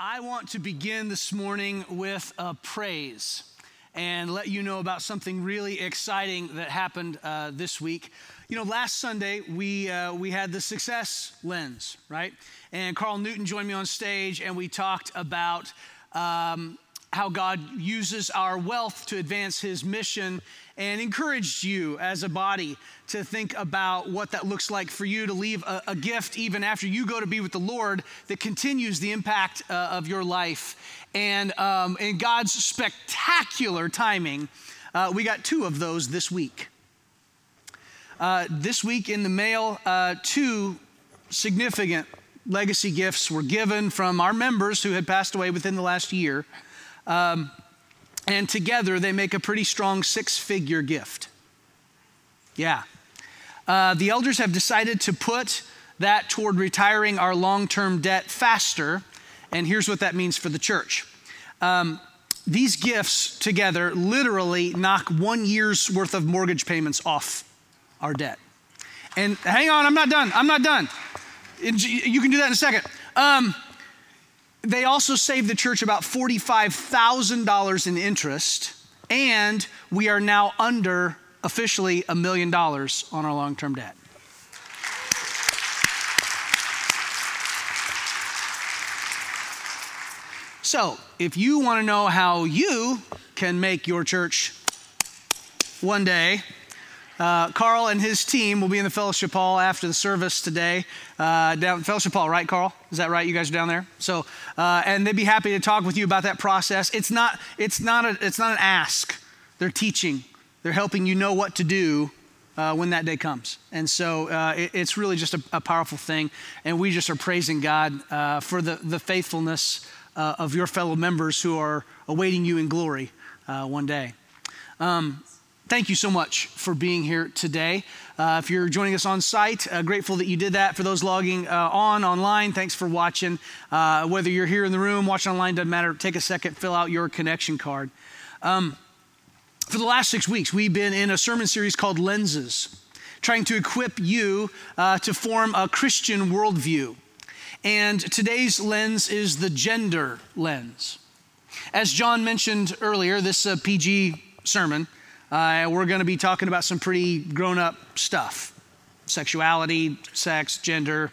I want to begin this morning with a praise and let you know about something really exciting that happened uh, this week. You know, last Sunday we uh, we had the success lens, right? And Carl Newton joined me on stage, and we talked about um, how God uses our wealth to advance His mission and encouraged you as a body to think about what that looks like for you to leave a, a gift even after you go to be with the Lord that continues the impact uh, of your life. And um, in God's spectacular timing, uh, we got two of those this week. Uh, this week in the mail, uh, two significant legacy gifts were given from our members who had passed away within the last year. Um, and together they make a pretty strong six figure gift. Yeah. Uh, the elders have decided to put that toward retiring our long term debt faster. And here's what that means for the church. Um, these gifts together literally knock one year's worth of mortgage payments off our debt. And hang on, I'm not done. I'm not done. You can do that in a second. Um, they also saved the church about $45,000 in interest, and we are now under officially a million dollars on our long term debt. So, if you want to know how you can make your church one day uh, Carl and his team will be in the fellowship hall after the service today. Uh, down fellowship hall, right, Carl? Is that right? You guys are down there. So, uh, and they'd be happy to talk with you about that process. It's not. It's not a. It's not an ask. They're teaching. They're helping you know what to do uh, when that day comes. And so uh, it, it's really just a, a, powerful thing. And we just are praising God uh, for the, the faithfulness uh, of your fellow members who are awaiting you in glory uh, one day. Um, Thank you so much for being here today. Uh, if you're joining us on site, uh, grateful that you did that. For those logging uh, on online, thanks for watching. Uh, whether you're here in the room, watching online, doesn't matter. Take a second, fill out your connection card. Um, for the last six weeks, we've been in a sermon series called Lenses, trying to equip you uh, to form a Christian worldview. And today's lens is the gender lens. As John mentioned earlier, this uh, PG sermon uh, we're going to be talking about some pretty grown up stuff sexuality, sex, gender,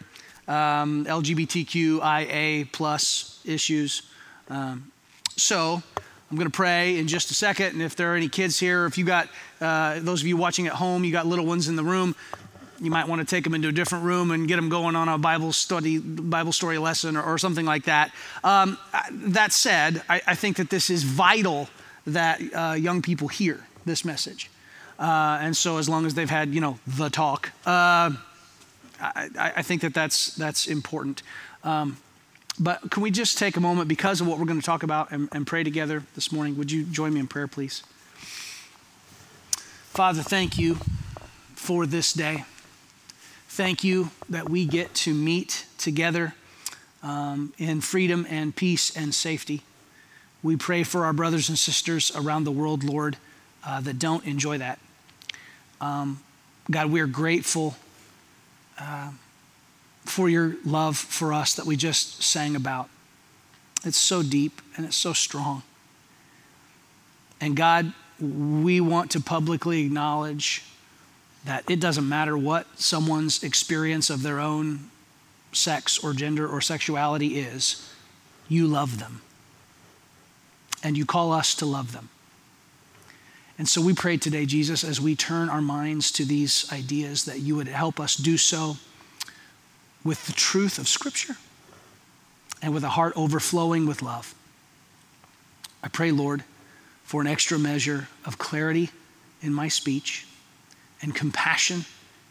um, LGBTQIA plus issues. Um, so I'm going to pray in just a second. And if there are any kids here, if you got uh, those of you watching at home, you got little ones in the room, you might want to take them into a different room and get them going on a Bible study, Bible story lesson, or, or something like that. Um, that said, I, I, think that this is vital that uh, young people hear this message. Uh, and so, as long as they've had, you know, the talk, uh, I, I, think that that's, that's important. Um, but can we just take a moment because of what we're going to talk about and, and pray together this morning? Would you join me in prayer, please? Father, thank you for this day. Thank you that we get to meet together um, in freedom and peace and safety. We pray for our brothers and sisters around the world, Lord uh, that don't enjoy that. Um, God, we're grateful uh, for your love for us that we just sang about. It's so deep and it's so strong. And God, we want to publicly acknowledge that it doesn't matter what someone's experience of their own sex or gender or sexuality is, you love them. And you call us to love them. And so we pray today, Jesus, as we turn our minds to these ideas, that you would help us do so with the truth of Scripture and with a heart overflowing with love. I pray, Lord, for an extra measure of clarity in my speech and compassion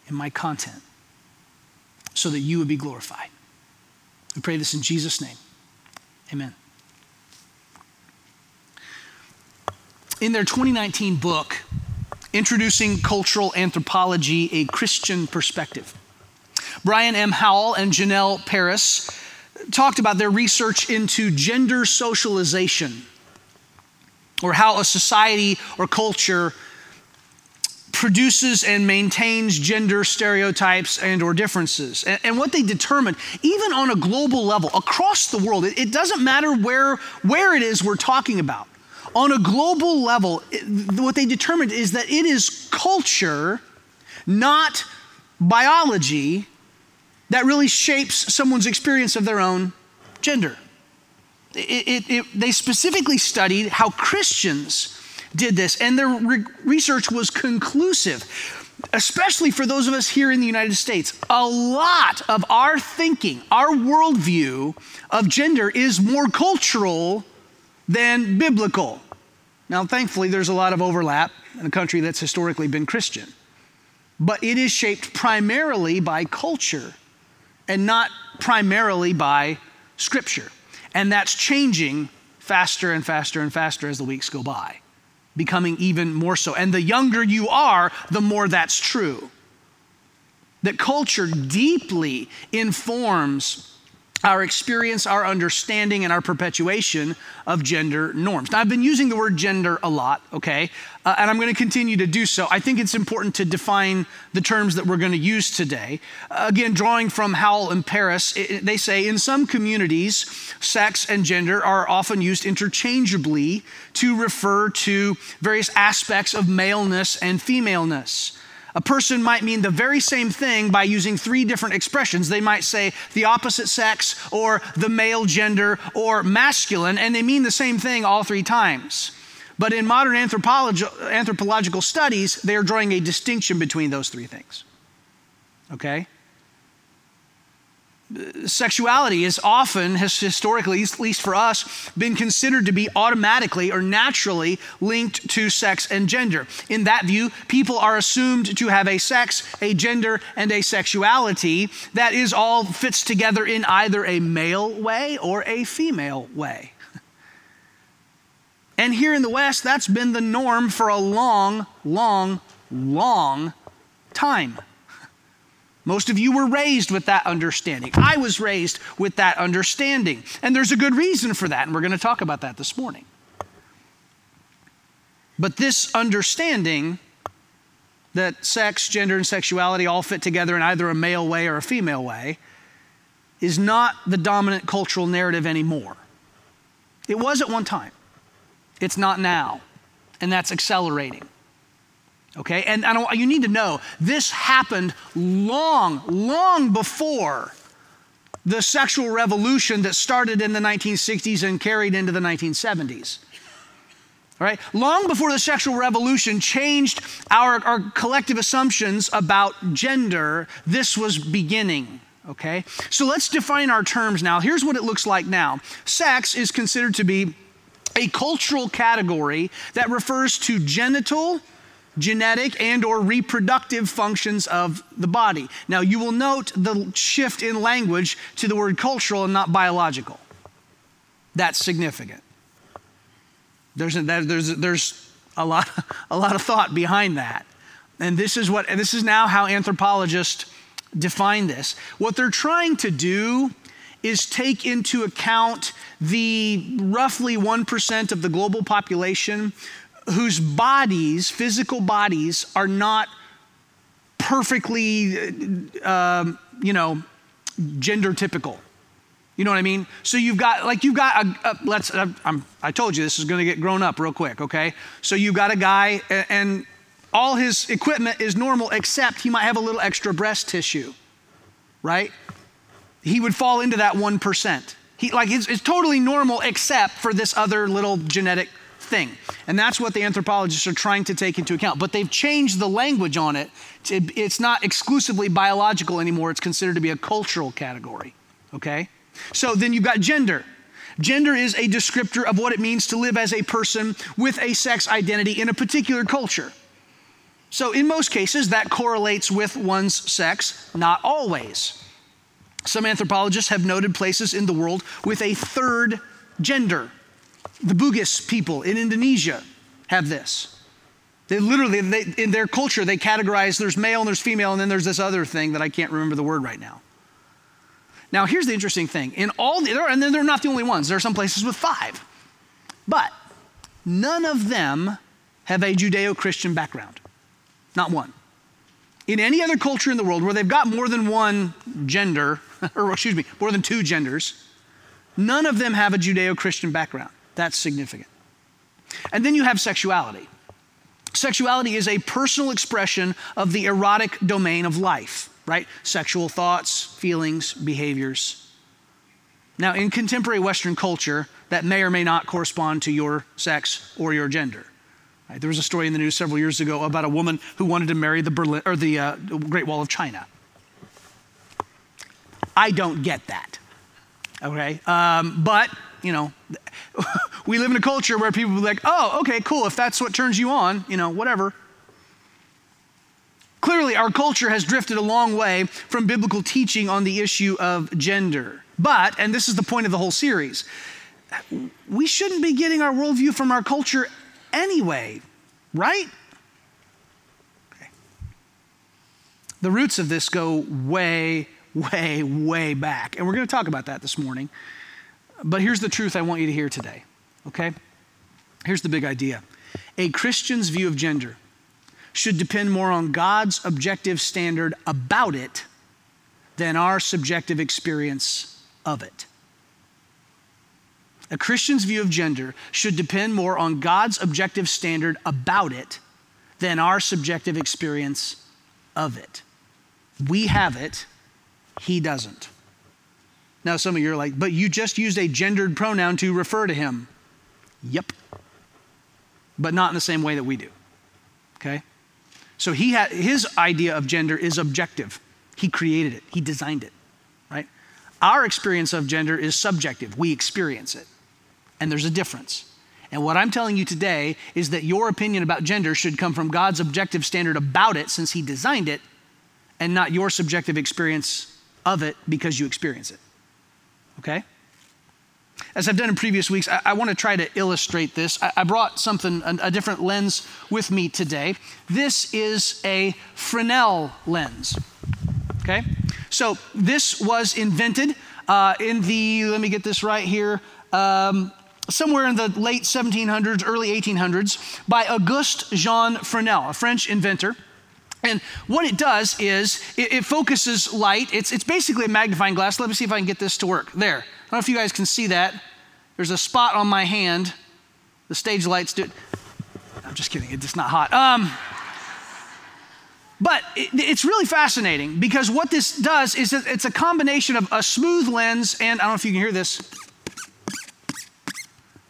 in my content so that you would be glorified. We pray this in Jesus' name. Amen. In their 2019 book, Introducing Cultural Anthropology A Christian Perspective, Brian M. Howell and Jenell Paris talked about their research into gender socialization or how a society or culture produces and maintains gender stereotypes and or differences and, and, what they determined even on a global level across the world. It, it, doesn't matter where where it is we're talking about on a global level what they determined is that it is culture not biology that really shapes someone's experience of their own gender they specifically studied how christians did this, and their re- research was conclusive, especially for those of us here in the United States. A lot of our thinking, our worldview of gender is more cultural than biblical. Now, thankfully, there's a lot of overlap in a country that's historically been Christian, but it is shaped primarily by culture and not primarily by scripture. And that's changing faster and faster and faster as the weeks go by becoming even more so. And the younger you are, the more that's true. That culture deeply informs our experience, our understanding, and our perpetuation of gender norms. Now, I've been using the word gender a lot, okay, uh, and I'm going to continue to do so. I think it's important to define the terms that we're going to use today. Uh, again, drawing from Howell and Paris, it, they say in some communities, sex and gender are often used interchangeably to refer to various aspects of maleness and femaleness. A person might mean the very same thing by using three different expressions. They might say the opposite sex or the male gender or masculine, and they mean the same thing all three times. But in modern anthropologi- anthropological studies, they are drawing a distinction between those three things. Okay? Sexuality is often, has historically, at least for us, been considered to be automatically or naturally linked to sex and gender. In that view, people are assumed to have a sex, a gender, and a sexuality that is all fits together in either a male way or a female way. And here in the West, that's been the norm for a long, long, long time. Most of you were raised with that understanding. I was raised with that understanding. And there's a good reason for that, and we're going to talk about that this morning. But this understanding that sex, gender, and sexuality all fit together in either a male way or a female way is not the dominant cultural narrative anymore. It was at one time, it's not now, and that's accelerating. Okay, and I don't, you need to know this happened long, long before the sexual revolution that started in the 1960s and carried into the 1970s. All right, long before the sexual revolution changed our, our collective assumptions about gender, this was beginning. Okay, so let's define our terms now. Here's what it looks like now sex is considered to be a cultural category that refers to genital genetic and or reproductive functions of the body. Now you will note the shift in language to the word cultural and not biological. That's significant. There's a, there's there's a lot a lot of thought behind that. And this is what this is now how anthropologists define this. What they're trying to do is take into account the roughly 1% of the global population whose bodies, physical bodies, are not perfectly, um, you know, gender typical. You know what I mean? So you've got like you've got a, a let's uh, I'm, i told you this is going to get grown up real quick, okay? So you've got a guy and, and all his equipment is normal except he might have a little extra breast tissue, right? He would fall into that one percent. He like it's, it's totally normal except for this other little genetic thing. And that's what the anthropologists are trying to take into account. But they've changed the language on it. It's not exclusively biological anymore, it's considered to be a cultural category. Okay? So then you've got gender. Gender is a descriptor of what it means to live as a person with a sex identity in a particular culture. So, in most cases, that correlates with one's sex, not always. Some anthropologists have noted places in the world with a third gender the Bugis people in Indonesia have this. They literally, they, in their culture, they categorize there's male and there's female, and then there's this other thing that I can't remember the word right now. Now, here's the interesting thing. In all the, and then they're not the only ones. There are some places with five. But none of them have a Judeo Christian background. Not one. In any other culture in the world where they've got more than one gender, or excuse me, more than two genders, none of them have a Judeo Christian background. That's significant. And then you have sexuality. Sexuality is a personal expression of the erotic domain of life, right? Sexual thoughts, feelings, behaviors. Now, in contemporary Western culture, that may or may not correspond to your sex or your gender. Right? There was a story in the news several years ago about a woman who wanted to marry the Berlin or the uh, Great Wall of China. I don't get that. Okay, um, but you know, we live in a culture where people be like, "Oh, okay, cool. If that's what turns you on, you know, whatever." Clearly, our culture has drifted a long way from biblical teaching on the issue of gender. But, and this is the point of the whole series, we shouldn't be getting our worldview from our culture anyway, right? Okay. The roots of this go way, way, way back. And we're going to talk about that this morning. But here's the truth I want you to hear today, okay? Here's the big idea a Christian's view of gender should depend more on God's objective standard about it than our subjective experience of it. A Christian's view of gender should depend more on God's objective standard about it than our subjective experience of it. We have it, he doesn't. Now, some of you are like, but you just used a gendered pronoun to refer to him. Yep. But not in the same way that we do. Okay? So he had his idea of gender is objective. He created it, he designed it, right? Our experience of gender is subjective. We experience it and there's a difference. And what I'm telling you today is that your opinion about gender should come from God's objective standard about it since He designed it, and not your subjective experience of it because you experience it. Okay? As I've done in previous weeks, I, I want to try to illustrate this. I, I brought something, a, a, different lens with me today. This is a Fresnel lens. Okay? So this was invented uh, in the, let me get this right here, um, somewhere in the late 1700s, early 1800s, by Auguste Jean Fresnel, a French inventor. And what it does is it, it, focuses light. It's, it's basically a magnifying glass. Let me see if I can get this to work. There. I don't know if you guys can see that. There's a spot on my hand. The stage lights do it. I'm just kidding. It's not hot. Um, but it, it's really fascinating because what this does is it's a combination of a smooth lens and I don't know if you can hear this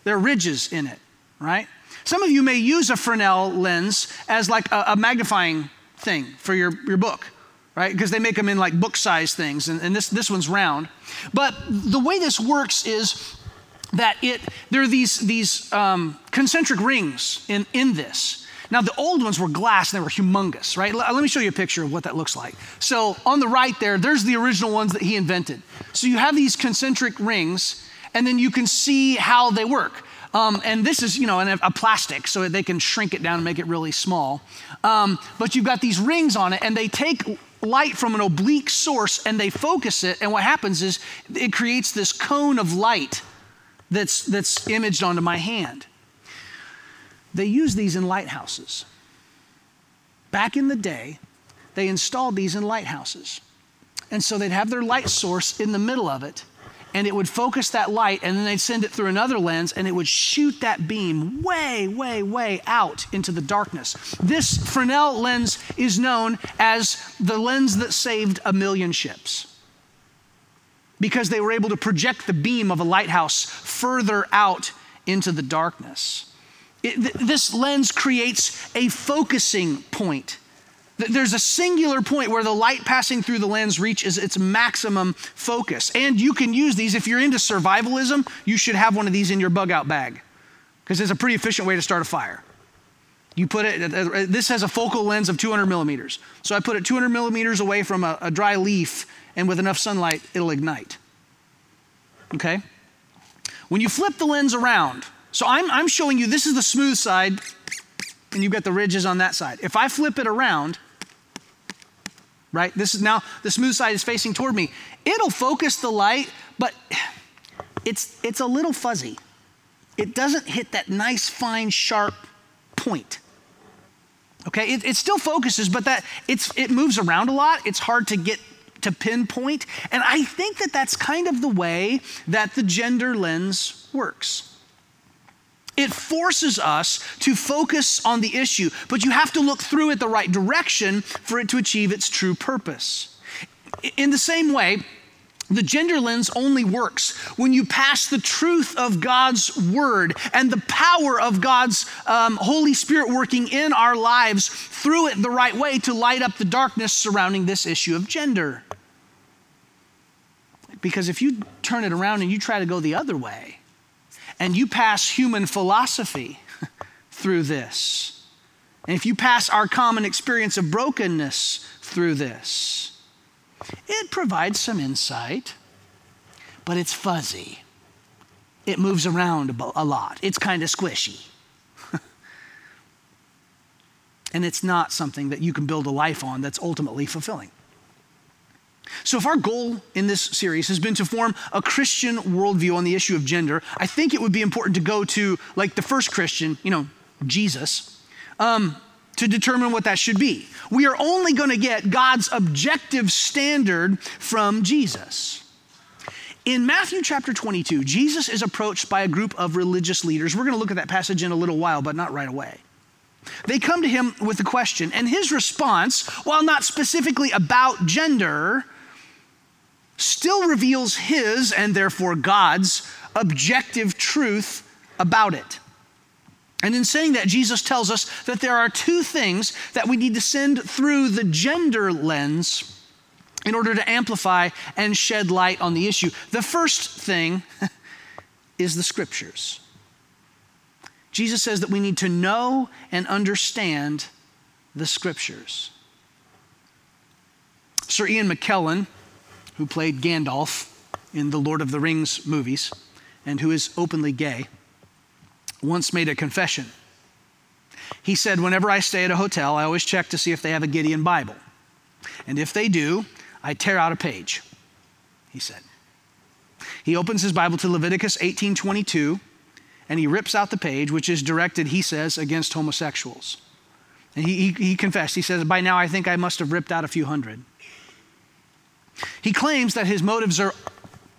there are ridges in it, right? Some of you may use a Fresnel lens as like a, a magnifying thing for your, your book, right? Because they make them in like book size things, and, and this, this one's round. But the way this works is that it there are these, these um, concentric rings in, in this. Now, the old ones were glass and they were humongous, right? Let me show you a picture of what that looks like. So, on the right there, there's the original ones that he invented. So, you have these concentric rings, and then you can see how they work. Um, and this is, you know, a, plastic, so they can shrink it down and make it really small. Um, but you've got these rings on it, and they take light from an oblique source and they focus it. And what happens is it creates this cone of light that's, that's imaged onto my hand. They use these in lighthouses. Back in the day, they installed these in lighthouses. And so they'd have their light source in the middle of it and it would focus that light, and then they'd send it through another lens, and it would shoot that beam way, way, way out into the darkness. This Fresnel lens is known as the lens that saved a million ships because they were able to project the beam of a lighthouse further out into the darkness. It, th- this lens creates a focusing point there's a singular point where the light passing through the lens reaches its maximum focus. And you can use these. If you're into survivalism, you should have one of these in your bug out bag because it's a pretty efficient way to start a fire. You put it, uh, uh, this has a focal lens of 200 millimeters. So I put it 200 millimeters away from a, a dry leaf, and with enough sunlight, it'll ignite. Okay? When you flip the lens around, so I'm, I'm showing you this is the smooth side, and you've got the ridges on that side. If I flip it around, right? This is now the smooth side is facing toward me. It'll focus the light, but it's it's a little fuzzy. It doesn't hit that nice fine sharp point. Okay, it, it still focuses, but that it's it moves around a lot. It's hard to get to pinpoint, and I think that that's kind of the way that the gender lens works. It forces us to focus on the issue, but you have to look through it the right direction for it to achieve its true purpose. In the same way, the gender lens only works when you pass the truth of God's word and the power of God's um, Holy Spirit working in our lives through it the right way to light up the darkness surrounding this issue of gender. Because if you turn it around and you try to go the other way, and you pass human philosophy through this, and if you pass our common experience of brokenness through this, it provides some insight, but it's fuzzy. It moves around a lot. It's kind of squishy. and it's not something that you can build a life on that's ultimately fulfilling. So, if our goal in this series has been to form a Christian worldview on the issue of gender, I think it would be important to go to like the first Christian, you know, Jesus, um, to determine what that should be. We are only going to get God's objective standard from Jesus. In Matthew chapter 22, Jesus is approached by a group of religious leaders. We're going to look at that passage in a little while, but not right away. They come to him with a question, and his response, while not specifically about gender, still reveals his and therefore God's objective truth about it. And in saying that, Jesus tells us that there are two things that we need to send through the gender lens in order to amplify and shed light on the issue. The first thing is the scriptures. Jesus says that we need to know and understand the scriptures. Sir Ian McKellen, who played Gandalf in the Lord of the Rings movies and who is openly gay, once made a confession. He said, Whenever I stay at a hotel, I always check to see if they have a Gideon Bible. And if they do, I tear out a page, he said. He opens his Bible to Leviticus 18:22 and he rips out the page which is directed he says against homosexuals. And he, he, he confessed. He says, "By now I think I must have ripped out a few hundred." He claims that his motives are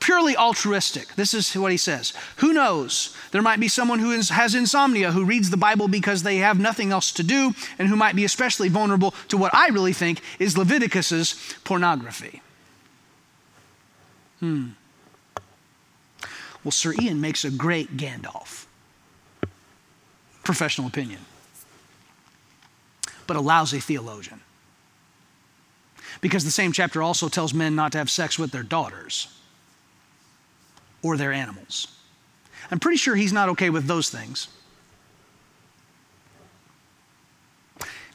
purely altruistic. This is what he says. Who knows? There might be someone who has insomnia who reads the Bible because they have nothing else to do and who might be especially vulnerable to what I really think is Leviticus's pornography. Hmm. Well, Sir Ian makes a great Gandalf. Professional opinion. But a lousy theologian. Because the same chapter also tells men not to have sex with their daughters or their animals. I'm pretty sure he's not okay with those things.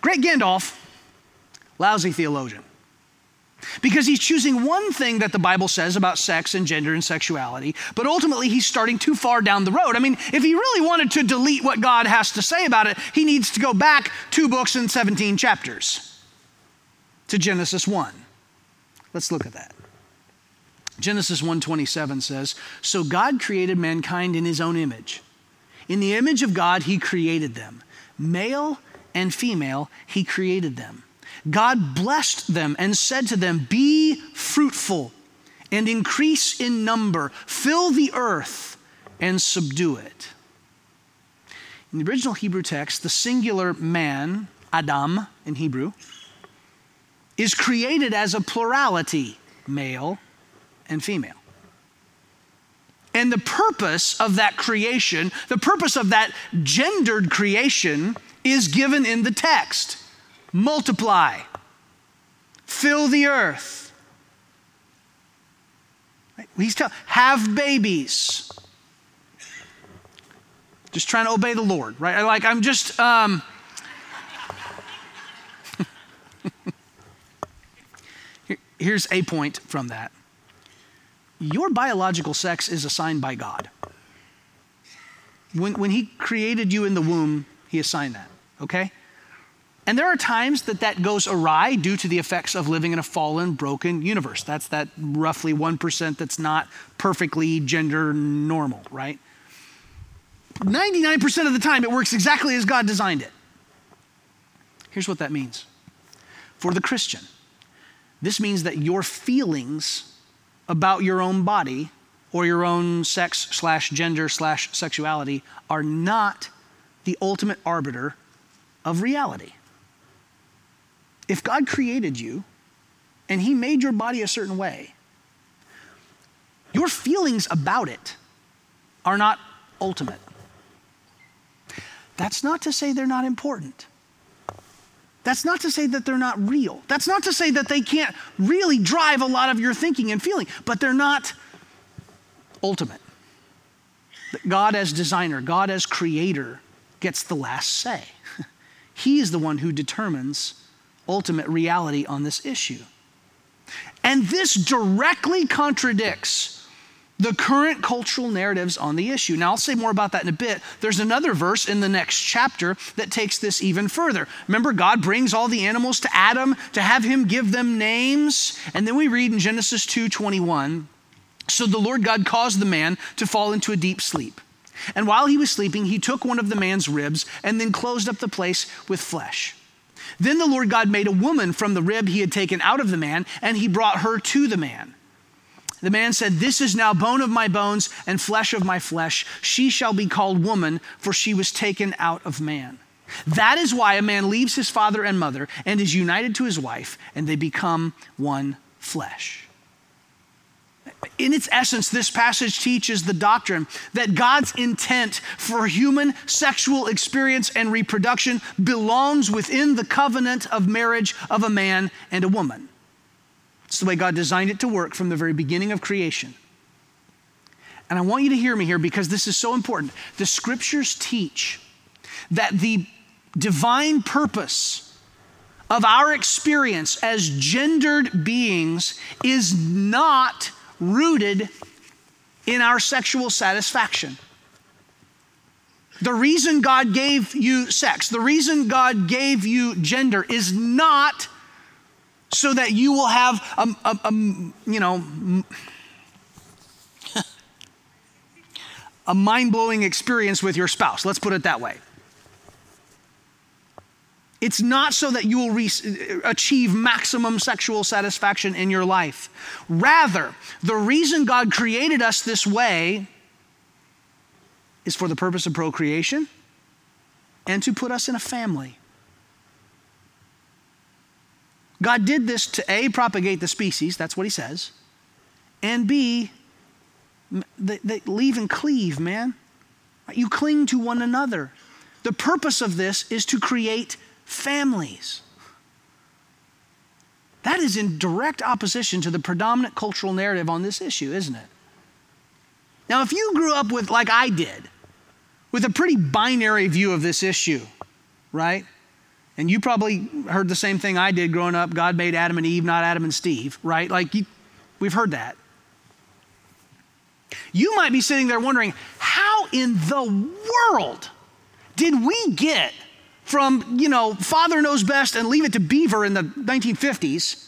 Great Gandalf, lousy theologian. Because he's choosing one thing that the Bible says about sex and gender and sexuality, but ultimately he's starting too far down the road. I mean, if he really wanted to delete what God has to say about it, he needs to go back two books and 17 chapters to Genesis 1. Let's look at that. Genesis 1:27 says, "So God created mankind in his own image. In the image of God he created them. Male and female he created them. God blessed them and said to them, "Be fruitful and increase in number, fill the earth and subdue it." In the original Hebrew text, the singular man, Adam in Hebrew, is created as a plurality, male and female. And the purpose of that creation, the purpose of that gendered creation, is given in the text multiply, fill the earth. He's telling, have babies. Just trying to obey the Lord, right? Like, I'm just, um, here's a point from that your biological sex is assigned by God. When, when He created you in the womb, He assigned that, okay? And there are times that that goes awry due to the effects of living in a fallen, broken universe. That's that roughly 1% that's not perfectly gender normal, right? 99% of the time, it works exactly as God designed it. Here's what that means for the Christian this means that your feelings about your own body or your own sex slash gender slash sexuality are not the ultimate arbiter of reality. If God created you and He made your body a certain way, your feelings about it are not ultimate. That's not to say they're not important. That's not to say that they're not real. That's not to say that they can't really drive a lot of your thinking and feeling, but they're not ultimate. God, as designer, God, as creator, gets the last say. He is the one who determines ultimate reality on this issue. And this directly contradicts the current cultural narratives on the issue. Now, I'll say more about that in a bit. There's another verse in the next chapter that takes this even further. Remember, God brings all the animals to Adam to have him give them names. And then we read in Genesis 2 21, so the Lord God caused the man to fall into a deep sleep. And while he was sleeping, he took one of the man's ribs and then closed up the place with flesh. Then the Lord God made a woman from the rib he had taken out of the man, and he brought her to the man. The man said, This is now bone of my bones and flesh of my flesh. She shall be called woman, for she was taken out of man. That is why a man leaves his father and mother and is united to his wife, and they become one flesh. In its essence, this passage teaches the doctrine that God's intent for human sexual experience and reproduction belongs within the covenant of marriage of a man and a woman. It's the way God designed it to work from the very beginning of creation. And I want you to hear me here because this is so important. The scriptures teach that the divine purpose of our experience as gendered beings is not rooted in our sexual satisfaction. The reason God gave you sex, the reason God gave you gender is not so that you will have a, a, a you know a mind-blowing experience with your spouse let's put it that way it's not so that you will re- achieve maximum sexual satisfaction in your life. Rather, the reason God created us this way is for the purpose of procreation and to put us in a family. God did this to A, propagate the species, that's what he says, and B, they, they leave and cleave, man. You cling to one another. The purpose of this is to create families. That is in direct opposition to the predominant cultural narrative on this issue, isn't it? Now, if you grew up with, like I did, with a pretty binary view of this issue, right? And you probably heard the same thing I did growing up God made Adam and Eve, not Adam and Steve, right? Like, you, we've heard that. You might be sitting there wondering, how in the world did we get from, you know, Father Knows Best and Leave It to Beaver in the 1950s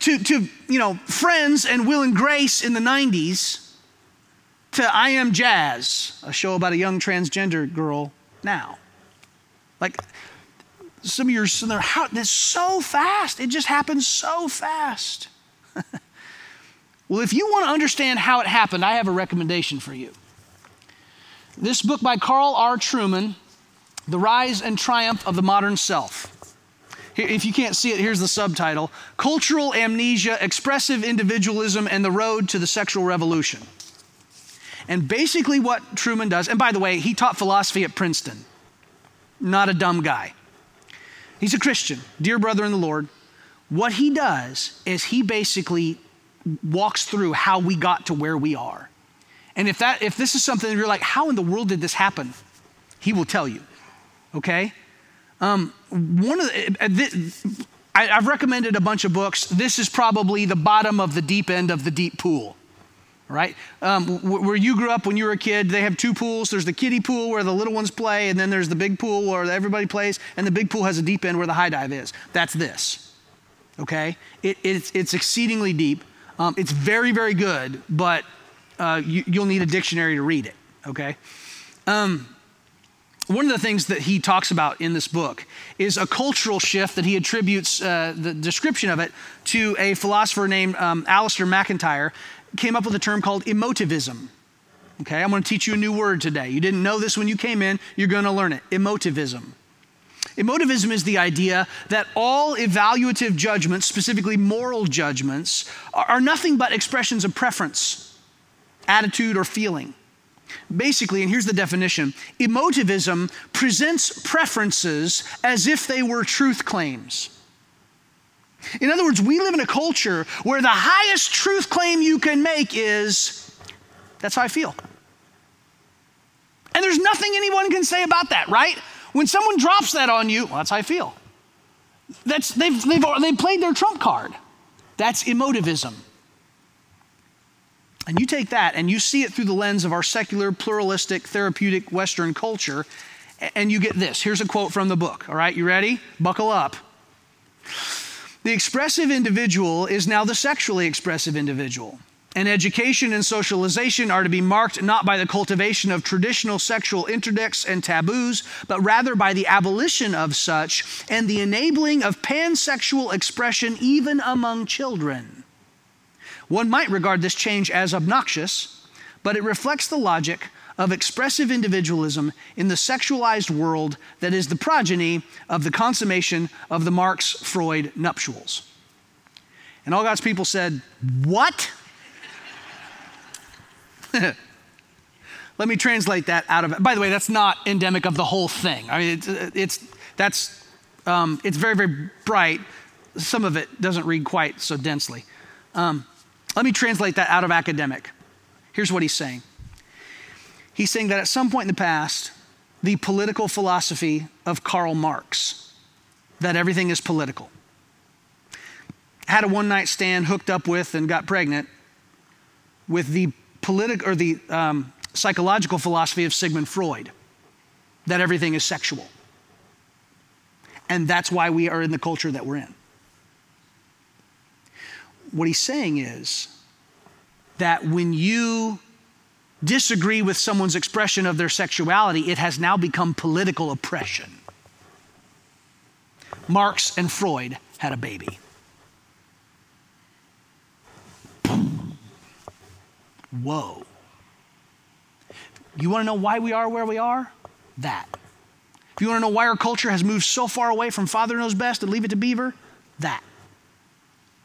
to, to you know, Friends and Will and Grace in the 90s to I Am Jazz, a show about a young transgender girl now? Like, some of you are how, this so fast. It just happens so fast. well, if you want to understand how it happened, I have a recommendation for you. This book by Carl R. Trueman, The Rise and Triumph of the Modern Self. If you can't see it, here's the subtitle Cultural Amnesia, Expressive Individualism, and the Road to the Sexual Revolution. And basically, what Trueman does, and by the way, he taught philosophy at Princeton, not a dumb guy. He's a Christian, dear brother in the Lord. What he does is he basically walks through how we got to where we are. And if that if this is something you're like, how in the world did this happen? He will tell you. Okay? Um, one of the, uh, I, I've recommended a bunch of books. This is probably the bottom of the deep end of the deep pool right? Um, where you grew up when you were a kid, they have two pools. There's the kiddie pool where the little ones play, and then there's the big pool where everybody plays, and the big pool has a deep end where the high dive is. That's this, okay? It, it's, it's exceedingly deep. Um, it's very, very good, but uh, you, will need a dictionary to read it, okay? Um, one of the things that he talks about in this book is a cultural shift that he attributes uh, the description of it to a philosopher named um, Alasdair MacIntyre came up with a term called emotivism okay i'm going to teach you a new word today you didn't know this when you came in you're going to learn it emotivism Emotivism is the idea that all evaluative judgments, specifically moral judgments, are nothing but expressions of preference, attitude, or feeling. Basically, and here's the definition emotivism presents preferences as if they were truth claims. In other words, we live in a culture where the highest truth claim you can make is that's how I feel. And there's nothing anyone can say about that, right? When someone drops that on you, well, that's how I feel. That's, they've, they've, they've played their trump card. That's emotivism. And you take that and you see it through the lens of our secular, pluralistic, therapeutic Western culture, and you get this. Here's a quote from the book. All right, you ready? Buckle up. The expressive individual is now the sexually expressive individual. And education and socialization are to be marked not by the cultivation of traditional sexual interdicts and taboos, but rather by the abolition of such and the enabling of pansexual expression even among children. One might regard this change as obnoxious, but it reflects the logic of expressive individualism in the sexualized world that is the progeny of the consummation of the Marx Freud nuptials. And all God's people said, What? Let me translate that out of it. By the way, that's not endemic of the whole thing. I mean, it's, it's that's um, it's very very bright. Some of it doesn't read quite so densely. Um, let me translate that out of academic. Here's what he's saying. He's saying that at some point in the past, the political philosophy of Karl Marx, that everything is political, had a one night stand, hooked up with, and got pregnant with the political or the um, psychological philosophy of Sigmund Freud that everything is sexual. And that's why we are in the culture that we're in. What he's saying is that when you disagree with someone's expression of their sexuality, it has now become political oppression. Marx and Freud had a baby. Whoa. You want to know why we are where we are? That. If you want to know why our culture has moved so far away from Father Knows Best and Leave It to Beaver? That.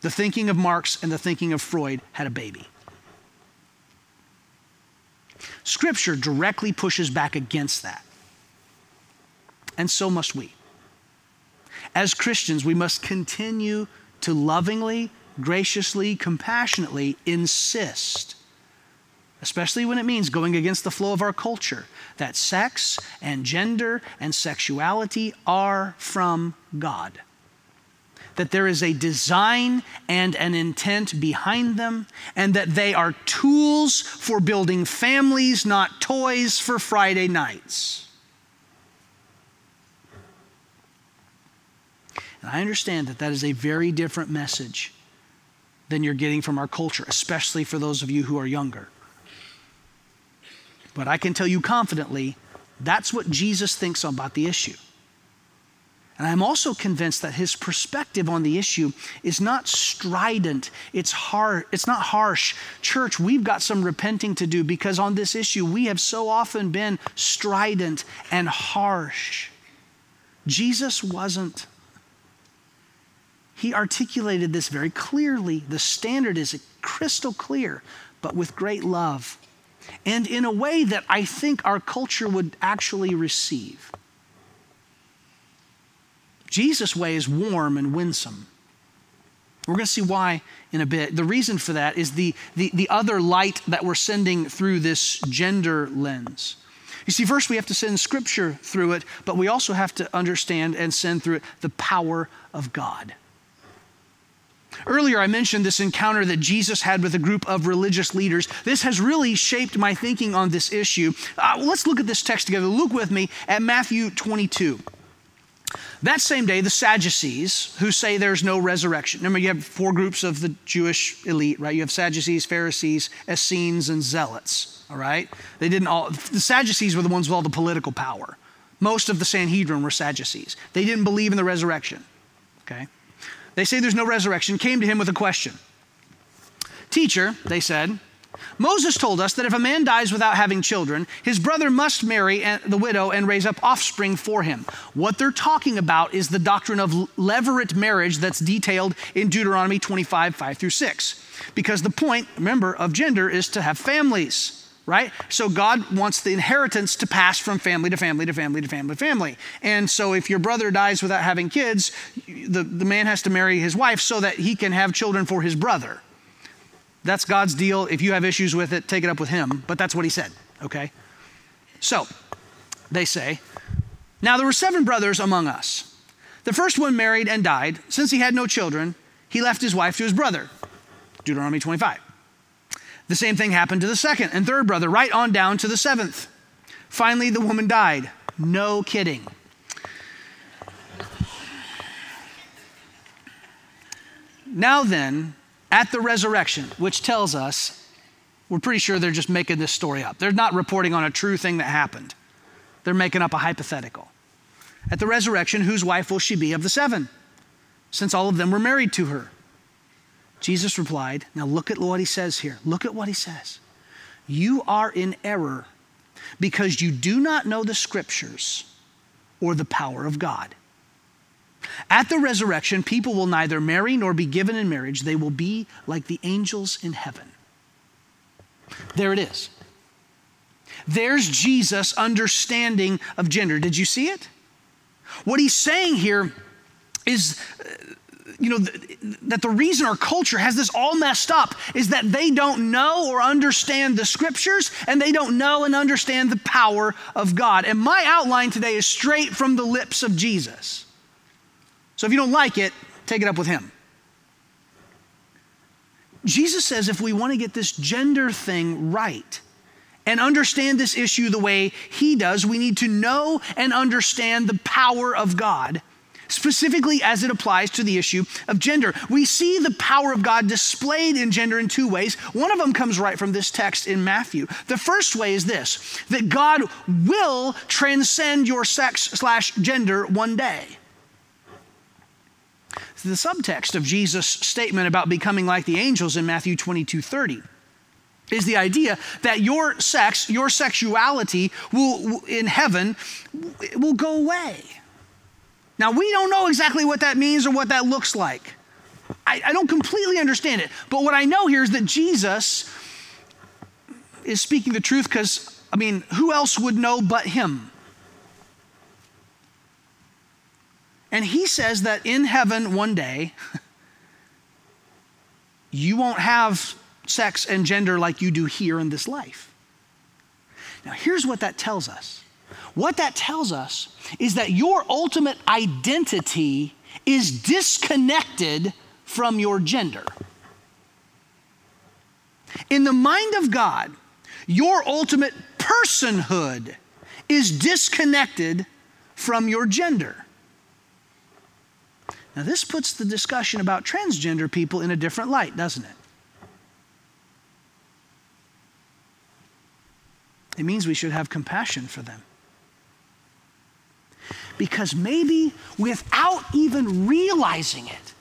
The thinking of Marx and the thinking of Freud had a baby. Scripture directly pushes back against that. And so must we. As Christians, we must continue to lovingly, graciously, compassionately insist especially when it means going against the flow of our culture, that sex and gender and sexuality are from God. That there is a design and an intent behind them, and that they are tools for building families, not toys for Friday nights. And I understand that that is a very different message than you're getting from our culture, especially for those of you who are younger. But I can tell you confidently that's what Jesus thinks about the issue. And I'm also convinced that his perspective on the issue is not strident. It's hard, it's not harsh. Church, we've got some repenting to do because on this issue we have so often been strident and harsh. Jesus wasn't. He articulated this very clearly. The standard is crystal clear, but with great love and in a way that I think our culture would actually receive. Jesus' way is warm and winsome. We're going to see why in a bit. The reason for that is the, the, the other light that we're sending through this gender lens. You see, first we have to send scripture through it, but we also have to understand and send through it the power of God. Earlier, I mentioned this encounter that Jesus had with a group of religious leaders. This has really shaped my thinking on this issue. Uh, let's look at this text together. Look with me at Matthew 22. That same day, the Sadducees, who say there's no resurrection. Remember, you have four groups of the Jewish elite, right? You have Sadducees, Pharisees, Essenes, and Zealots, all right? They didn't all, the Sadducees were the ones with all the political power. Most of the Sanhedrin were Sadducees. They didn't believe in the resurrection. Okay? They say there's no resurrection, came to him with a question. Teacher, they said, Moses told us that if a man dies without having children, his brother must marry the widow and raise up offspring for him. What they're talking about is the doctrine of levirate marriage that's detailed in Deuteronomy 25, 5 through 6. Because the point, remember, of gender is to have families right? So God wants the inheritance to pass from family to family to family to family to family. And so if your brother dies without having kids, the, the man has to marry his wife so that he can have children for his brother. That's God's deal. If you have issues with it, take it up with him. But that's what he said, okay? So, they say, Now there were seven brothers among us. The first one married and died. Since he had no children, he left his wife to his brother. Deuteronomy 25. The same thing happened to the second and third brother, right on down to the seventh. Finally, the woman died. No kidding. Now then, at the resurrection, which tells us, we're pretty sure they're just making this story up. They're not reporting on a true thing that happened, they're making up a hypothetical. At the resurrection, whose wife will she be of the seven? Since all of them were married to her. Jesus replied, Now look at what he says here. Look at what he says. You are in error because you do not know the scriptures or the power of God. At the resurrection, people will neither marry nor be given in marriage. They will be like the angels in heaven. There it is. There's Jesus' understanding of gender. Did you see it? What he's saying here is, uh, you know, that the reason our culture has this all messed up is that they don't know or understand the scriptures and they don't know and understand the power of God. And my outline today is straight from the lips of Jesus. So if you don't like it, take it up with him. Jesus says if we want to get this gender thing right and understand this issue the way he does, we need to know and understand the power of God, specifically as it applies to the issue of gender. We see the power of God displayed in gender in two ways. One of them comes right from this text in Matthew. The first way is this that God will transcend your sex slash gender one day the subtext of Jesus' statement about becoming like the angels in Matthew 22 30 is the idea that your sex, your sexuality will in heaven will go away. Now we don't know exactly what that means or what that looks like. I, I don't completely understand it, but what I know here is that Jesus is speaking the truth because I mean, who else would know but him? And he says that in heaven one day, you won't have sex and gender like you do here in this life. Now, here's what that tells us what that tells us is that your ultimate identity is disconnected from your gender. In the mind of God, your ultimate personhood is disconnected from your gender. Now, this puts the discussion about transgender people in a different light, doesn't it? It means we should have compassion for them. Because maybe without even realizing it,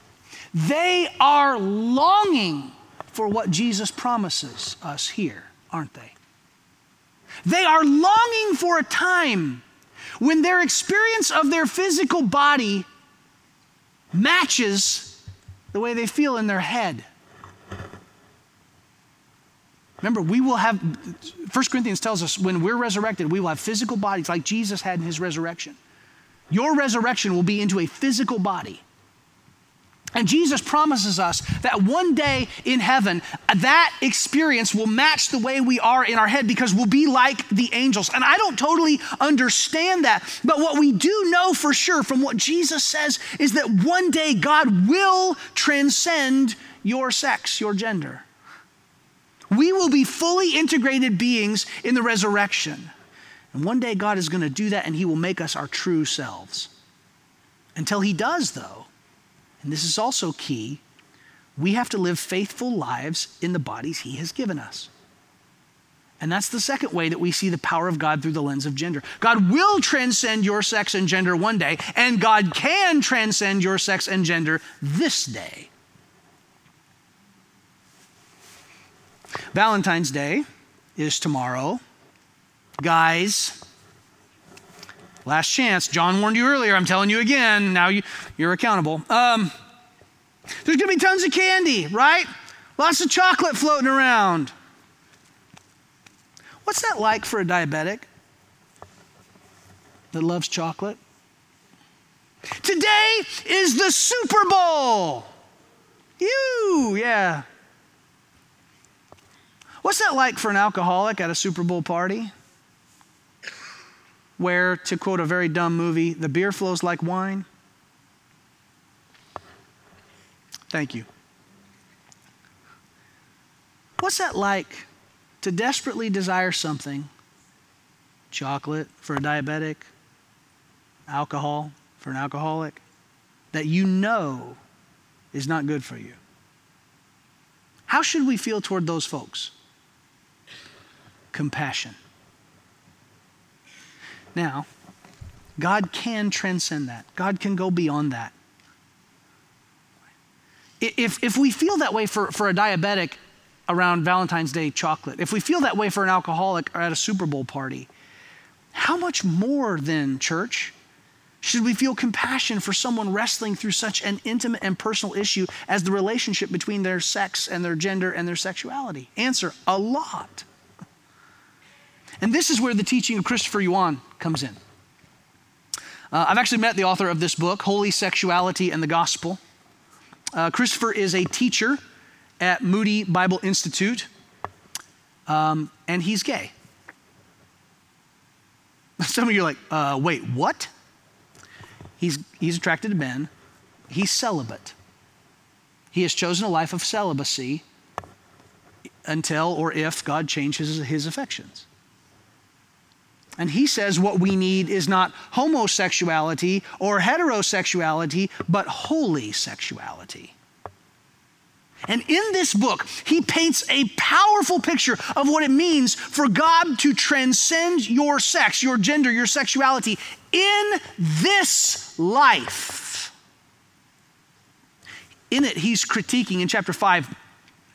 they are longing for what Jesus promises us here, aren't they? They are longing for a time when their experience of their physical body matches the way they feel in their head. Remember, we will have, 1 Corinthians tells us when we're resurrected, we will have physical bodies like Jesus had in his resurrection. Your resurrection will be into a physical body. And Jesus promises us that one day in heaven, that experience will match the way we are in our head because we'll be like the angels. And I don't totally understand that. But what we do know for sure from what Jesus says is that one day God will transcend your sex, your gender. We will be fully integrated beings in the resurrection. And one day God is going to do that and He will make us our true selves. Until He does, though, and this is also key, we have to live faithful lives in the bodies He has given us. And that's the second way that we see the power of God through the lens of gender. God will transcend your sex and gender one day, and God can transcend your sex and gender this day. Valentine's Day is tomorrow. Guys, last chance. John warned you earlier. I'm telling you again. Now you, you're accountable. Um, there's going to be tons of candy, right? Lots of chocolate floating around. What's that like for a diabetic that loves chocolate? Today is the Super Bowl. You, yeah. What's that like for an alcoholic at a Super Bowl party? Where, to quote a very dumb movie, the beer flows like wine? Thank you. What's that like to desperately desire something chocolate for a diabetic, alcohol for an alcoholic that you know is not good for you? How should we feel toward those folks? compassion. Now, God can transcend that, God can go beyond that. If, if we feel that way for, for a diabetic around Valentine's Day chocolate, if we feel that way for an alcoholic or at a Super Bowl party, how much more then, church, should we feel compassion for someone wrestling through such an intimate and personal issue as the relationship between their sex and their gender and their sexuality? Answer a lot. And this is where the teaching of Christopher Yuan comes in. Uh, I've actually met the author of this book, Holy Sexuality and the Gospel. Uh, Christopher is a teacher at Moody Bible Institute, um, and he's gay. Some of you are like, uh, wait, what? He's, he's attracted to men, he's celibate. He has chosen a life of celibacy until or if God changes his affections. And he says what we need is not homosexuality or heterosexuality, but holy sexuality. And in this book, he paints a powerful picture of what it means for God to transcend your sex, your gender, your sexuality in this life. In it, he's critiquing in chapter 5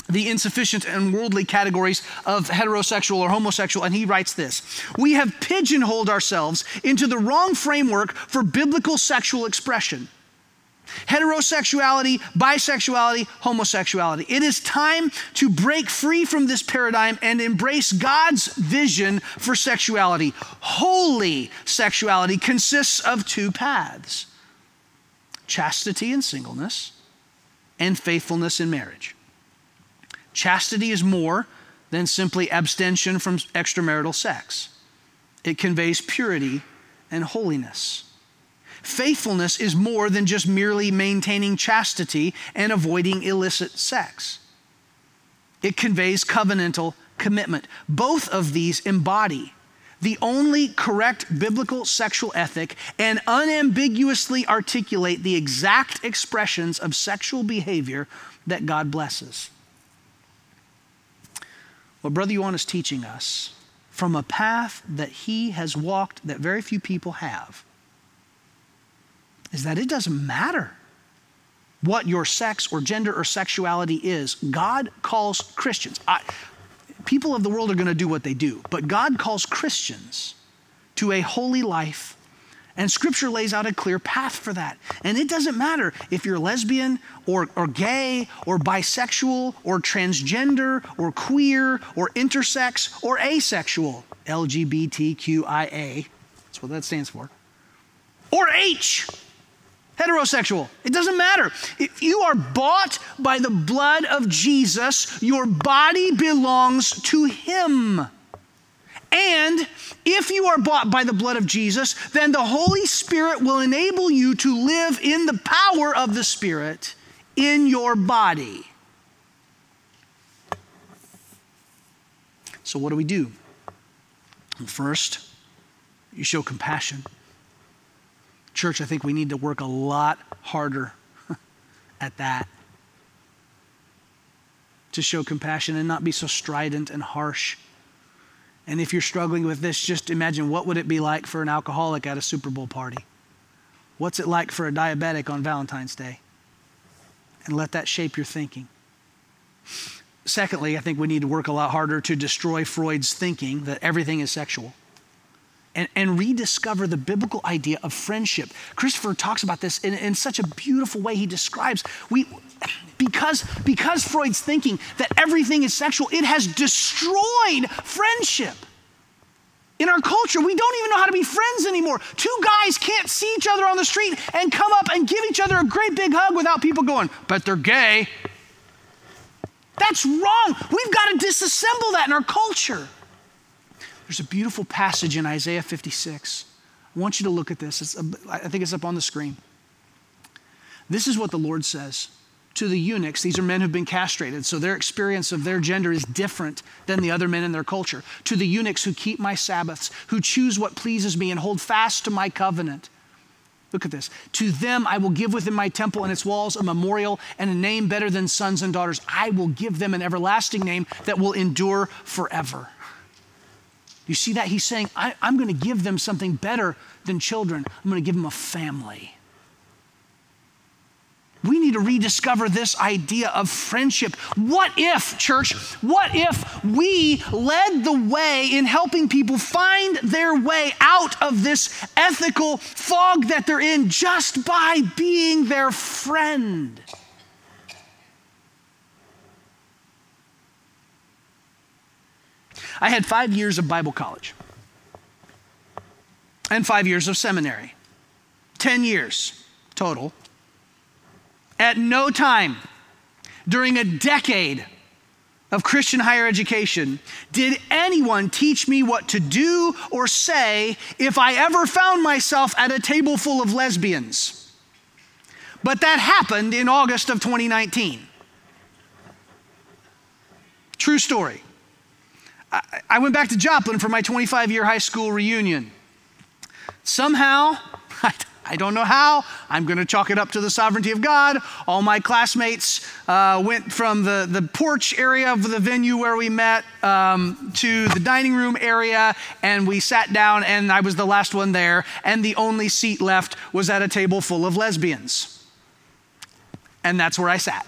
the insufficient and worldly categories of heterosexual or homosexual, and he writes this We have pigeonholed ourselves into the wrong framework for biblical sexual expression heterosexuality, bisexuality, homosexuality. It is time to break free from this paradigm and embrace God's vision for sexuality. Holy sexuality consists of two paths chastity and singleness, and faithfulness in marriage. Chastity is more than simply abstention from extramarital sex, it conveys purity and holiness. Faithfulness is more than just merely maintaining chastity and avoiding illicit sex. It conveys covenantal commitment. Both of these embody the only correct biblical sexual ethic and unambiguously articulate the exact expressions of sexual behavior that God blesses. What Brother Yuan is teaching us from a path that he has walked that very few people have is that it doesn't matter what your sex or gender or sexuality is. God calls Christians. I, people of the world are going to do what they do, but God calls Christians to a holy life and scripture lays out a clear path for that. And it doesn't matter if you're lesbian or, or gay or bisexual or transgender or queer or intersex or asexual. LGBTQIA. That's what that stands for. Or H. Heterosexual. It doesn't matter. If you are bought by the blood of Jesus, your body belongs to Him. And if you are bought by the blood of Jesus, then the Holy Spirit will enable you to live in the power of the Spirit in your body. So, what do we do? First, you show compassion. Church, I think we need to work a lot harder at that. To show compassion and not be so strident and harsh And if you're struggling with this, just imagine what would it be like for an alcoholic at a Super Bowl party? What's it like for a diabetic on Valentine's Day? And let that shape your thinking. Secondly, I think we need to work a lot harder to destroy Freud's thinking that everything is sexual and, and rediscover the biblical idea of friendship. Christopher talks about this in, in such a beautiful way. He describes we because, because Freud's thinking that everything is sexual, it has destroyed friendship. In our culture, we don't even know how to be friends anymore. Two guys can't see each other on the street and come up and give each other a great big hug without people going, but they're gay. That's wrong. We've got to disassemble that in our culture. There's a beautiful passage in Isaiah 56. I want you to look at this. It's, I think it's up on the screen. This is what the Lord says to the eunuchs. These are men who've been castrated, so their experience of their gender is different than the other men in their culture. To the eunuchs who keep my Sabbaths, who choose what pleases me and hold fast to my covenant. Look at this. To them I will give within my temple and its walls a memorial and a name better than sons and daughters. I will give them an everlasting name that will endure forever. You see that? He's saying, I, am going to give them something better than children. I'm going to give them a family. We need to rediscover this idea of friendship. What if, church, what if we led the way in helping people find their way out of this ethical fog that they're in just by being their friend? I had five years of Bible college and five years of seminary, 10 years total. At no time during a decade of Christian higher education did anyone teach me what to do or say if I ever found myself at a table full of lesbians. But that happened in August of 2019. True story. I, went back to Joplin for my 25 year high school reunion. Somehow, I don't know how. I'm going to chalk it up to the sovereignty of God. All my classmates uh, went from the, the porch area of the venue where we met um, to the dining room area, and we sat down, and I was the last one there, and the only seat left was at a table full of lesbians. And that's where I sat.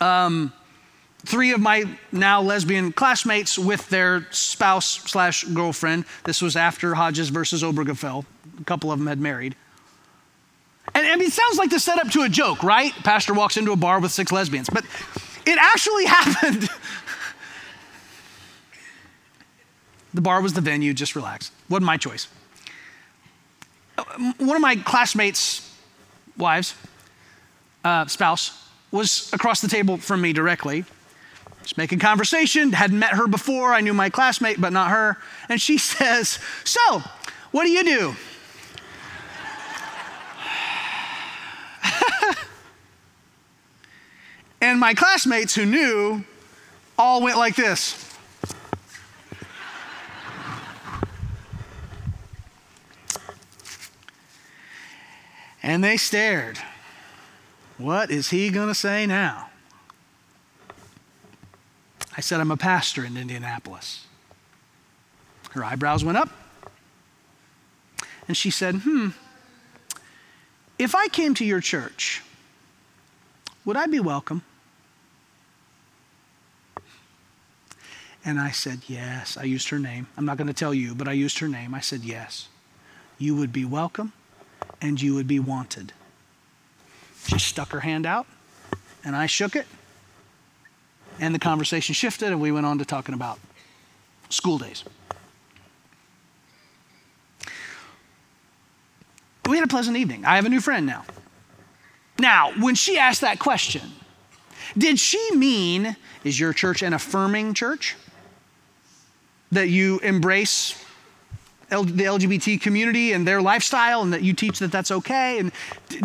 Um, three of my now lesbian classmates with their spouse slash girlfriend. This was after Hodges versus Obergefell. A couple of them had married. And, it sounds like the setup to a joke, right? Pastor walks into a bar with six lesbians, but it actually happened. the bar was the venue, just relax. Wasn't my choice. One of my classmates' wives, uh, spouse, was across the table from me directly. Just making conversation, hadn't met her before. I knew my classmate, but not her. And she says, So, what do you do? and my classmates who knew all went like this. And they stared. What is he going to say now? I said, I'm a pastor in Indianapolis. Her eyebrows went up. And she said, Hmm, if I came to your church, would I be welcome? And I said, Yes. I used her name. I'm not going to tell you, but I used her name. I said, Yes. You would be welcome and you would be wanted. She stuck her hand out and I shook it and the conversation shifted, and we went on to talking about school days. We had a pleasant evening. I have a new friend now. Now, when she asked that question, did she mean, is your church an affirming church? That you embrace The LGBT community and their lifestyle, and that you teach that that's okay? And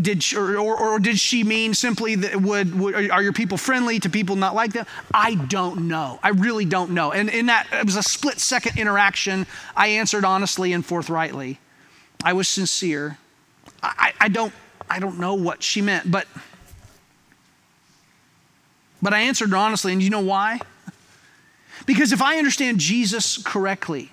did she, or, or, or, did she mean simply that would, would, are your people friendly to people not like them? I don't know. I really don't know. And in that it was a split second interaction. I answered honestly and forthrightly. I was sincere. I, I don't I don't know what she meant, but but I answered honestly, and you know why? Because if I understand Jesus correctly,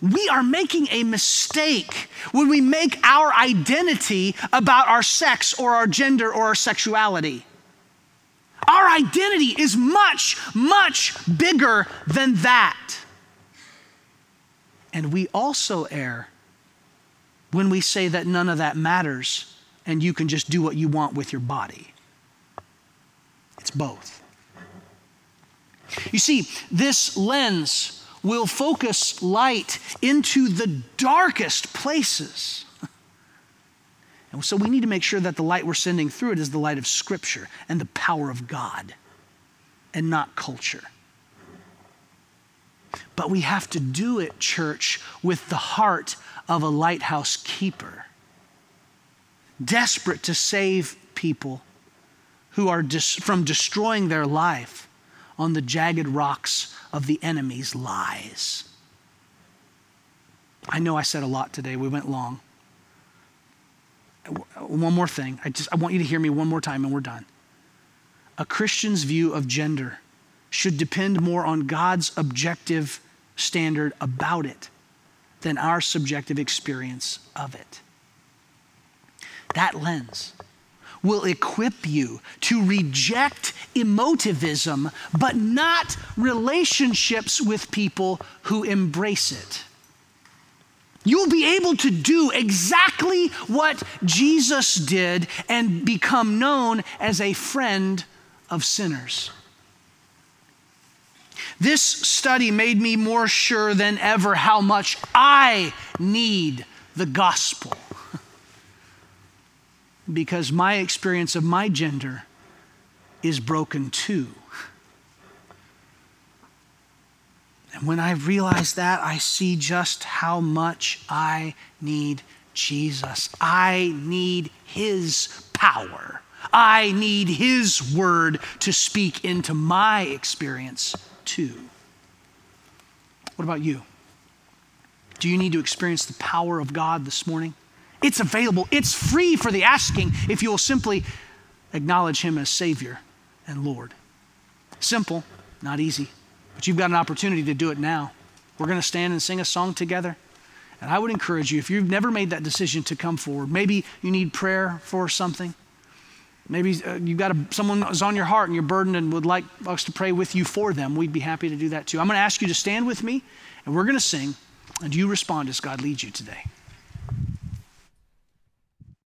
we are making a mistake when we make our identity about our sex or our gender or our sexuality. Our identity is much, much bigger than that. And we also err when we say that none of that matters and you can just do what you want with your body. It's both. You see, this lens will focus light into the darkest places. And so we need to make sure that the light we're sending through it is the light of Scripture and the power of God and not culture. But we have to do it, church, with the heart of a lighthouse keeper, desperate to save people who are dis- from destroying their life on the jagged rocks of the enemy's lies. I know I said a lot today. We went long. One more thing. I just I want you to hear me one more time and we're done. A Christian's view of gender should depend more on God's objective standard about it than our subjective experience of it. That lens will equip you to reject emotivism, but not relationships with people who embrace it. You'll be able to do exactly what Jesus did and become known as a friend of sinners. This study made me more sure than ever how much I need the gospel because my experience of my gender is broken too. And when I realize that, I see just how much I need Jesus. I need His power. I need His word to speak into my experience too. What about you? Do you need to experience the power of God this morning? It's available, it's free for the asking if you will simply acknowledge Him as Savior and Lord. Simple, not easy, but you've got an opportunity to do it now. We're going to stand and sing a song together. And I would encourage you, if you've never made that decision, to come forward. Maybe you need prayer for something. Maybe uh, you've got a, someone is on your heart and you're burdened and would like us to pray with you for them. We'd be happy to do that too. I'm going to ask you to stand with me and we're going to sing. And you respond as God leads you today.